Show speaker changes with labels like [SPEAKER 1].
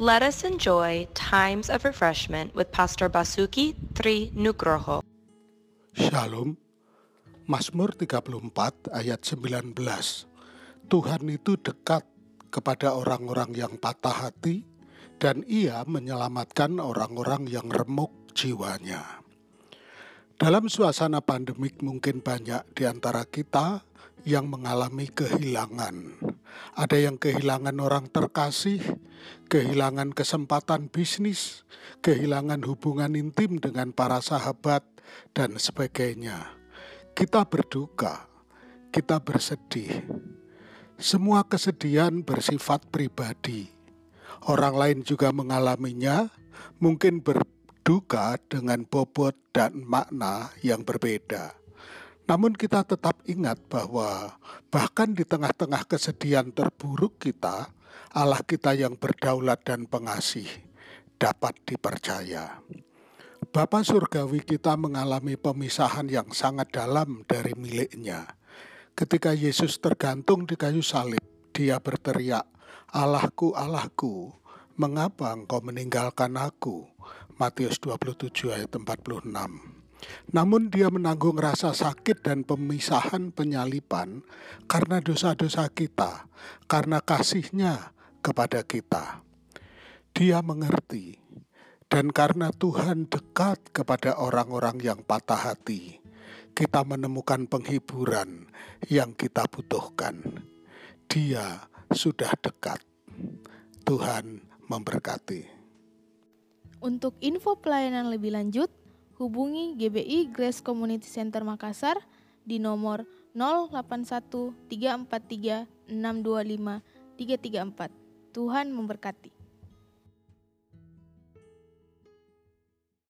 [SPEAKER 1] Let us enjoy times of refreshment with Pastor Basuki Tri Nugroho.
[SPEAKER 2] Shalom. Mazmur 34 ayat 19. Tuhan itu dekat kepada orang-orang yang patah hati dan ia menyelamatkan orang-orang yang remuk jiwanya. Dalam suasana pandemik mungkin banyak di antara kita yang mengalami kehilangan. Ada yang kehilangan orang terkasih, kehilangan kesempatan bisnis, kehilangan hubungan intim dengan para sahabat, dan sebagainya. Kita berduka, kita bersedih. Semua kesedihan bersifat pribadi. Orang lain juga mengalaminya, mungkin ber duka dengan bobot dan makna yang berbeda. Namun kita tetap ingat bahwa bahkan di tengah-tengah kesedihan terburuk kita, Allah kita yang berdaulat dan pengasih dapat dipercaya. Bapa Surgawi kita mengalami pemisahan yang sangat dalam dari miliknya. Ketika Yesus tergantung di kayu salib, dia berteriak, Allahku, Allahku, mengapa engkau meninggalkan aku? Matius 27 ayat 46. Namun dia menanggung rasa sakit dan pemisahan penyalipan karena dosa-dosa kita, karena kasihnya kepada kita. Dia mengerti, dan karena Tuhan dekat kepada orang-orang yang patah hati, kita menemukan penghiburan yang kita butuhkan. Dia sudah dekat. Tuhan memberkati.
[SPEAKER 3] Untuk info pelayanan lebih lanjut, hubungi GBI Grace Community Center Makassar di nomor 081 343 625 334. Tuhan memberkati.